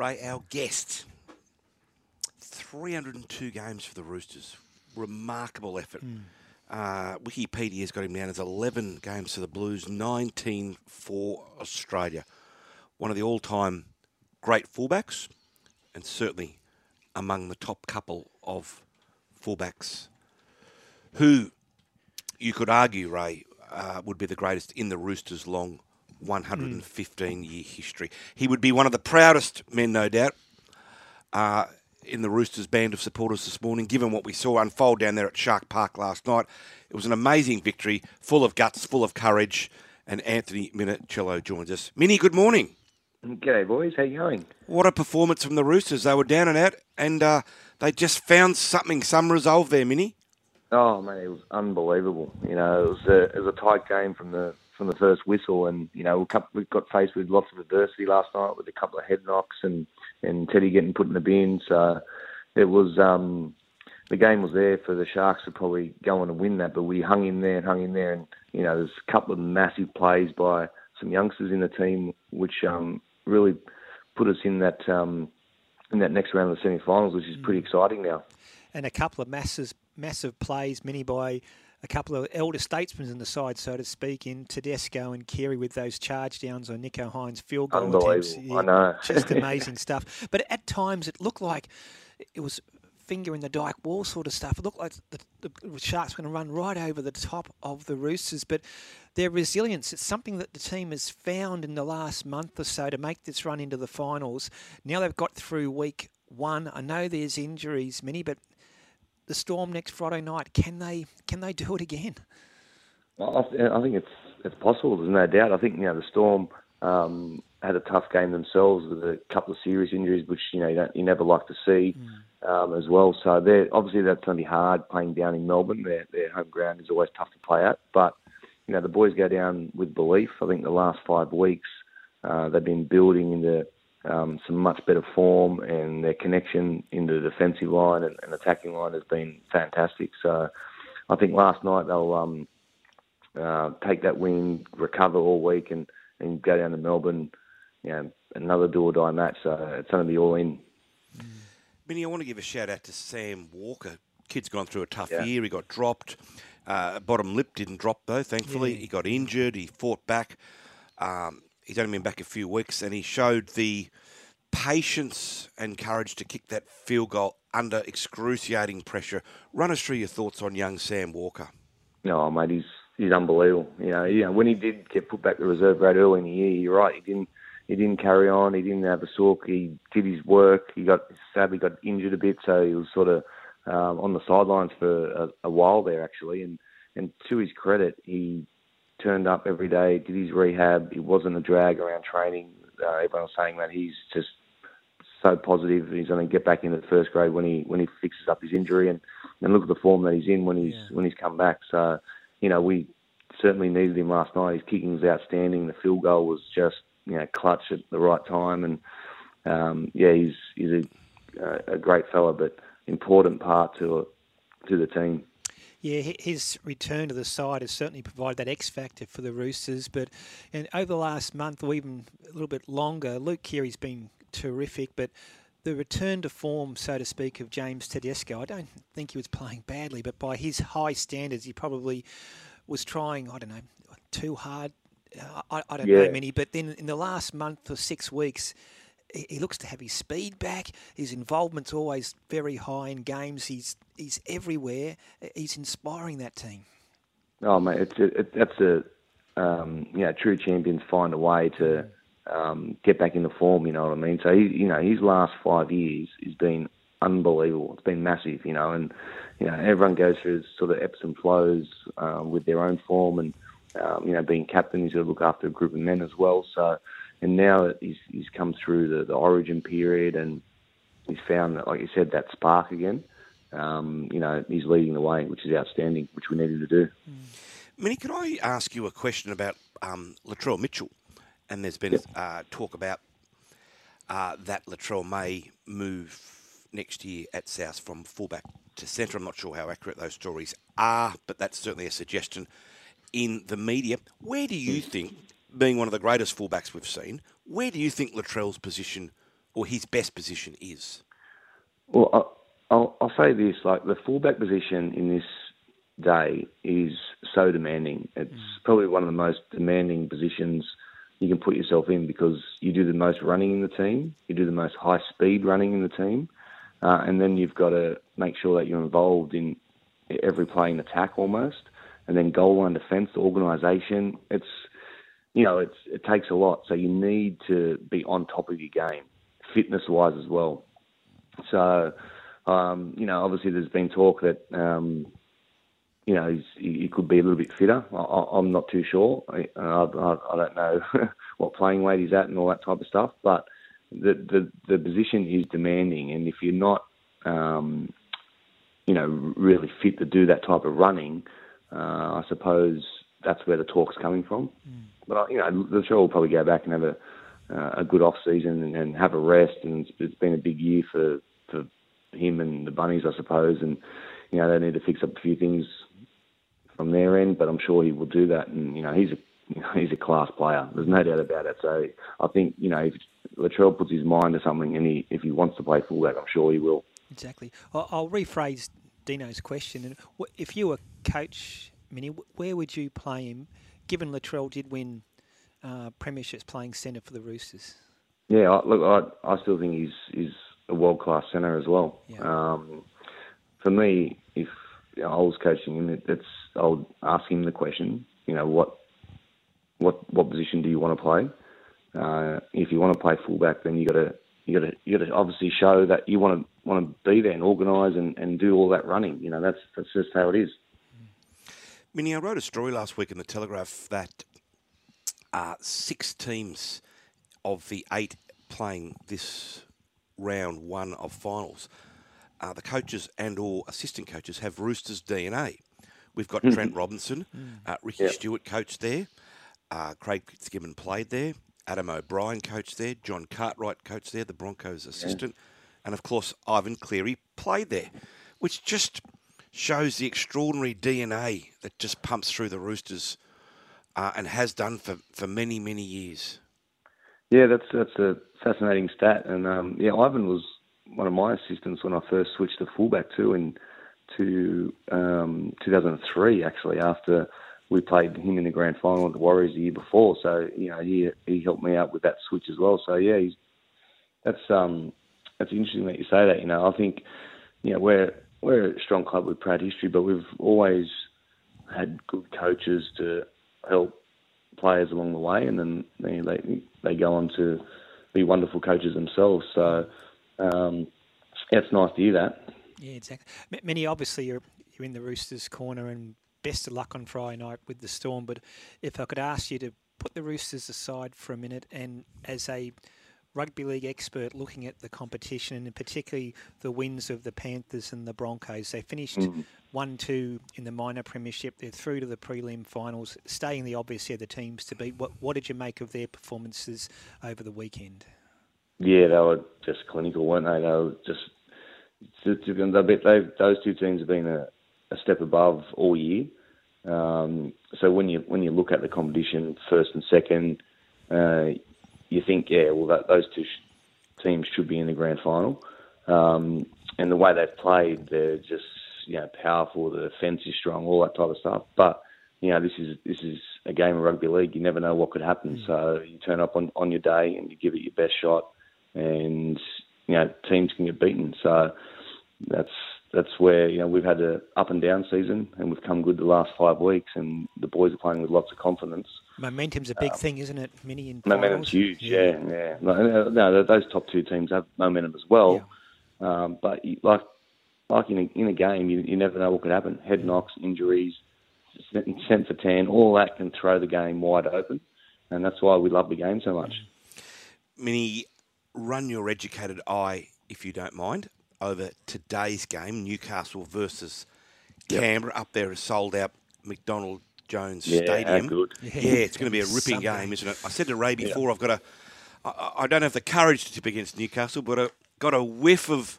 Ray, our guest, 302 games for the Roosters. Remarkable effort. Mm. Uh, Wikipedia's got him down as 11 games for the Blues, 19 for Australia. One of the all time great fullbacks, and certainly among the top couple of fullbacks who you could argue, Ray, uh, would be the greatest in the Roosters' long 115 year history. He would be one of the proudest men, no doubt, uh, in the Roosters band of supporters this morning, given what we saw unfold down there at Shark Park last night. It was an amazing victory, full of guts, full of courage, and Anthony Minichiello joins us. Minnie, good morning. G'day, boys. How you going? What a performance from the Roosters. They were down and out, and uh, they just found something, some resolve there, Minnie. Oh man, it was unbelievable. You know, it was a it was a tight game from the from the first whistle, and you know we got faced with lots of adversity last night with a couple of head knocks and and Teddy getting put in the bin. So it was um, the game was there for the Sharks to probably go on and win that, but we hung in there and hung in there, and you know there's a couple of massive plays by some youngsters in the team which um, really put us in that um, in that next round of the semi-finals, which is pretty mm. exciting now. And a couple of massive massive plays, many by a couple of elder statesmen in the side, so to speak, in Tedesco and Keary with those charge downs on Nicho Hynes' field goal attempts. Yeah, I know. just amazing stuff. But at times it looked like it was finger in the dike wall sort of stuff. It looked like the, the Sharks were going to run right over the top of the Roosters, but their resilience, it's something that the team has found in the last month or so to make this run into the finals. Now they've got through week one. I know there's injuries, Minnie, but the Storm next Friday night. Can they can they do it again? I, think it's it's possible. There's no doubt. I think you know the Storm um, had a tough game themselves with a couple of serious injuries, which you know you, you never like to see mm. um, as well. So they're obviously that's going to be hard playing down in Melbourne. Their their home ground is always tough to play at, but you know the boys go down with belief. I think the last five weeks uh, they've been building into um, some much better form, and their connection into the defensive line and, and attacking line has been fantastic. So I think last night they'll um, uh, take that win, recover all week, and, and go down to Melbourne. You know, another do or die match. So it's going to be all in. Benny, I want to give a shout out to Sam Walker. Kid's gone through a tough yeah. year. He got dropped. Uh, bottom lip didn't drop though. Thankfully, yeah. he got injured. He fought back. Um, he's only been back a few weeks, and he showed the patience and courage to kick that field goal under excruciating pressure. Run us through your thoughts on young Sam Walker. No, mate, he's he's unbelievable. You know, you know, when he did get put back to reserve grade early in the year, you're right. He didn't he didn't carry on. He didn't have a sook. He did his work. He got sadly got injured a bit, so he was sort of um, on the sidelines for a, a while there actually. And and to his credit, he turned up every day, did his rehab. It wasn't a drag around training. Uh, everyone was saying that he's just so positive. He's going to get back into the first grade when he when he fixes up his injury, and, and look at the form that he's in when he's yeah. when he's come back. So, you know, we certainly needed him last night. His kicking was outstanding. The field goal was just you know clutch at the right time, and um, yeah, he's he's a, a great fella, but important part to to the team. Yeah, his return to the side has certainly provided that X factor for the Roosters. But and over the last month or even a little bit longer, Luke Keary's been terrific. But the return to form, so to speak, of James Tedesco, I don't think he was playing badly, but by his high standards, he probably was trying, I don't know, too hard. Uh, I, I, don't yeah. know Minnie, but then in the last month or six weeks, he looks to have his speed back. His involvement's always very high in games. He's he's everywhere. He's inspiring that team. Oh mate, it's it, that's a um, you know true champions find a way to um, get back into form. You know what I mean? So he, you know his last five years has been unbelievable. It's been massive. You know, and you know everyone goes through sort of ebbs and flows um, with their own form, and um, you know being captain, he's got to look after a group of men as well. So and now he's he's come through the, the origin period and he's found that, like you said, that spark again. Um, you know, he's leading the way, which is outstanding, which we needed to do. Mm. Minnie, can I ask you a question about um, Latrell Mitchell? And there's been yep. uh, talk about uh, that Latrell may move next year at South from fullback to centre. I'm not sure how accurate those stories are, but that's certainly a suggestion in the media. Where do you hmm. think being one of the greatest fullbacks we've seen, where do you think Latrell's position or his best position is? Well, I'll, I'll say this: like the fullback position in this day is so demanding. It's mm. probably one of the most demanding positions you can put yourself in because you do the most running in the team, you do the most high speed running in the team, uh, and then you've got to make sure that you're involved in every play in attack almost, and then goal line defence, organisation. It's you know it's it takes a lot, so you need to be on top of your game, fitness wise as well. So um, you know obviously there's been talk that um, you know, he could be a little bit fitter. I, am not too sure. I, I, I don't know what playing weight he's at and all that type of stuff. But the the, the position is demanding, and if you're not, um, you know, really fit to do that type of running, uh, I suppose that's where the talk's coming from. Mm. But you know, the will probably go back and have a uh, a good off season and, and have a rest. And it's, it's been a big year for for him and the bunnies, I suppose. And you know, they need to fix up a few things from their end, but I'm sure he will do that. And you know, he's a he's a class player. There's no doubt about it. So I think you know if Latrell puts his mind to something and he if he wants to play fullback, I'm sure he will. Exactly. I'll rephrase Dino's question. If you were coach, Minnie, where would you play him? Given Latrell did win uh, premierships playing centre for the Roosters. Yeah, look, I, I still think he's he's a world class centre as well. Yeah. Um, for me, if you know, I was coaching him, it, it's I would ask him the question, you know, what what what position do you want to play? Uh, if you want to play fullback, then you got to you got to you got to obviously show that you want to want to be there and organise and, and do all that running. You know, that's that's just how it is. Minnie, I wrote a story last week in the Telegraph that uh, six teams of the eight playing this round one of finals uh, the coaches and or assistant coaches have Roosters DNA. We've got mm-hmm. Trent Robinson, mm. uh, Ricky yep. Stuart coached there, uh, Craig Fitzgibbon played there, Adam O'Brien coached there, John Cartwright coached there, the Broncos assistant, yeah. and of course Ivan Cleary played there, which just shows the extraordinary DNA that just pumps through the Roosters uh, and has done for, for many many years. Yeah, that's that's a fascinating stat, and um, yeah, Ivan was one of my assistants when I first switched to fullback too in to um, 2003 actually after we played him in the grand final of the Warriors the year before. So you know he he helped me out with that switch as well. So yeah, he's that's um that's interesting that you say that. You know I think you know we're we're a strong club with proud history, but we've always had good coaches to help players along the way, and then they they, go on to be wonderful coaches themselves. So um, it's nice to hear that. Yeah, exactly. Minnie obviously you're you're in the Roosters corner, and best of luck on Friday night with the Storm. But if I could ask you to put the Roosters aside for a minute, and as a rugby league expert looking at the competition and particularly the wins of the Panthers and the Broncos. They finished mm. 1 2 in the minor premiership. They're through to the prelim finals, staying the obvious here, the teams to beat. What, what did you make of their performances over the weekend? Yeah, they were just clinical, weren't they? They were just I they, those two teams have been a, a step above all year. Um, so when you when you look at the competition, first and second, uh, you think, yeah, well, that, those two sh- teams should be in the grand final. Um, and the way they've played, they're just you know powerful. The defence is strong, all that type of stuff. But you know, this is this is a game of rugby league. You never know what could happen. Mm. So you turn up on, on your day and you give it your best shot and you know teams can get beaten. So that's that's where you know we've had a up and down season, and we've come good the last five weeks, and the boys are playing with lots of confidence. Momentum's a big um, thing, isn't it? Minnie in momentum's huge. Yeah, yeah. yeah. No, no, those top two teams have momentum as well, yeah. um, but like like in a, in a game, you, you never know what could happen. Head knocks, injuries, sent for ten, all that can throw the game wide open, and that's why we love the game so much. Minnie run your educated eye, if you don't mind, over today's game, Newcastle versus yep. Canberra. Up there is sold out McDonald Jones yeah, Stadium. Good. Yeah, it's going to be a ripping Sunday. game, isn't it? I said to Ray before, yeah. I've got a, I, I don't have the courage to tip against Newcastle, but I got a whiff of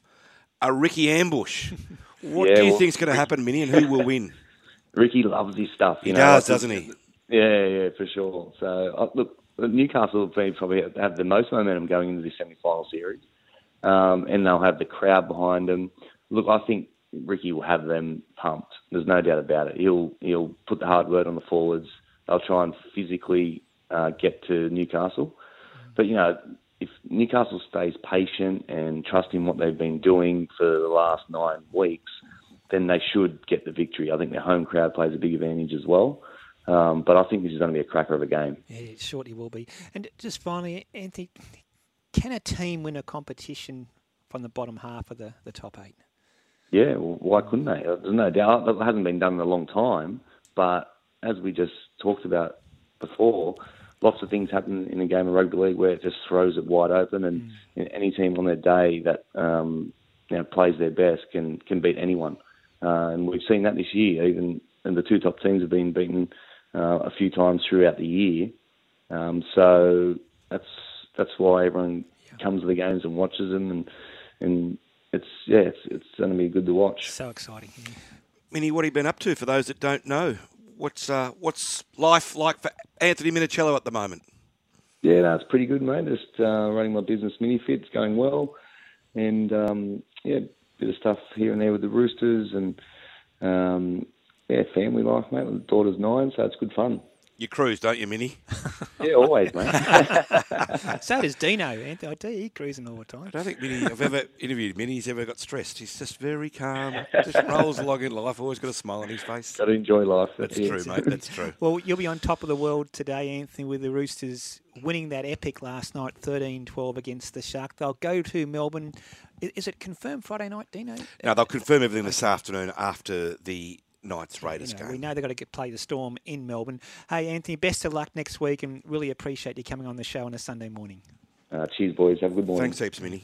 a Ricky ambush. What yeah, do you well, think is going to happen, Minnie, and who will win? Ricky loves his stuff. You he know, does, doesn't he? Yeah, yeah, for sure. So uh, look, Newcastle have been probably have the most momentum going into this semi-final series, um, and they'll have the crowd behind them. Look, I think Ricky will have them pumped. There's no doubt about it. He'll he'll put the hard word on the forwards. They'll try and physically uh, get to Newcastle, but you know if Newcastle stays patient and trust in what they've been doing for the last nine weeks, then they should get the victory. I think their home crowd plays a big advantage as well. Um, but I think this is going to be a cracker of a game. Yeah, it shortly will be. And just finally, Anthony, can a team win a competition from the bottom half of the, the top eight? Yeah, well, why couldn't they? There's no doubt. It hasn't been done in a long time. But as we just talked about before, lots of things happen in a game of rugby league where it just throws it wide open, and mm. any team on their day that um, you know, plays their best can can beat anyone. Uh, and we've seen that this year. Even and the two top teams have been beaten uh, a few times throughout the year. Um, so that's that's why everyone yeah. comes to the games and watches them, and and it's yeah, it's it's going to be good to watch. So exciting. Yeah. Minnie, what have you been up to? For those that don't know, what's uh, what's life like for Anthony Minichiello at the moment? Yeah, no, it's pretty good, mate. Just uh, running my business, Minifits, going well, and um, yeah, bit of stuff here and there with the Roosters, and um, yeah, family life, mate. The daughter's nine, so it's good fun. You cruise, don't you, Minnie? yeah, always, mate. so does Dino. Anthony, I do. He cruising all the time. I don't think Minnie. I've ever interviewed Minnie. He's ever got stressed. He's just very calm. Just rolls along in life. Always got a smile on his face. Got to enjoy life. That's, That's true, mate. That's true. Well, you'll be on top of the world today, Anthony, with the Roosters winning that epic last night, 13-12 against the Shark. They'll go to Melbourne. Is it confirmed Friday night, Dino? No, they'll confirm everything this afternoon after the Knights Raiders you know, game. We know they've got to get, play the Storm in Melbourne. Hey, Anthony, best of luck next week and really appreciate you coming on the show on a Sunday morning. Uh, cheers, boys. Have a good morning. Thanks heaps, Minnie.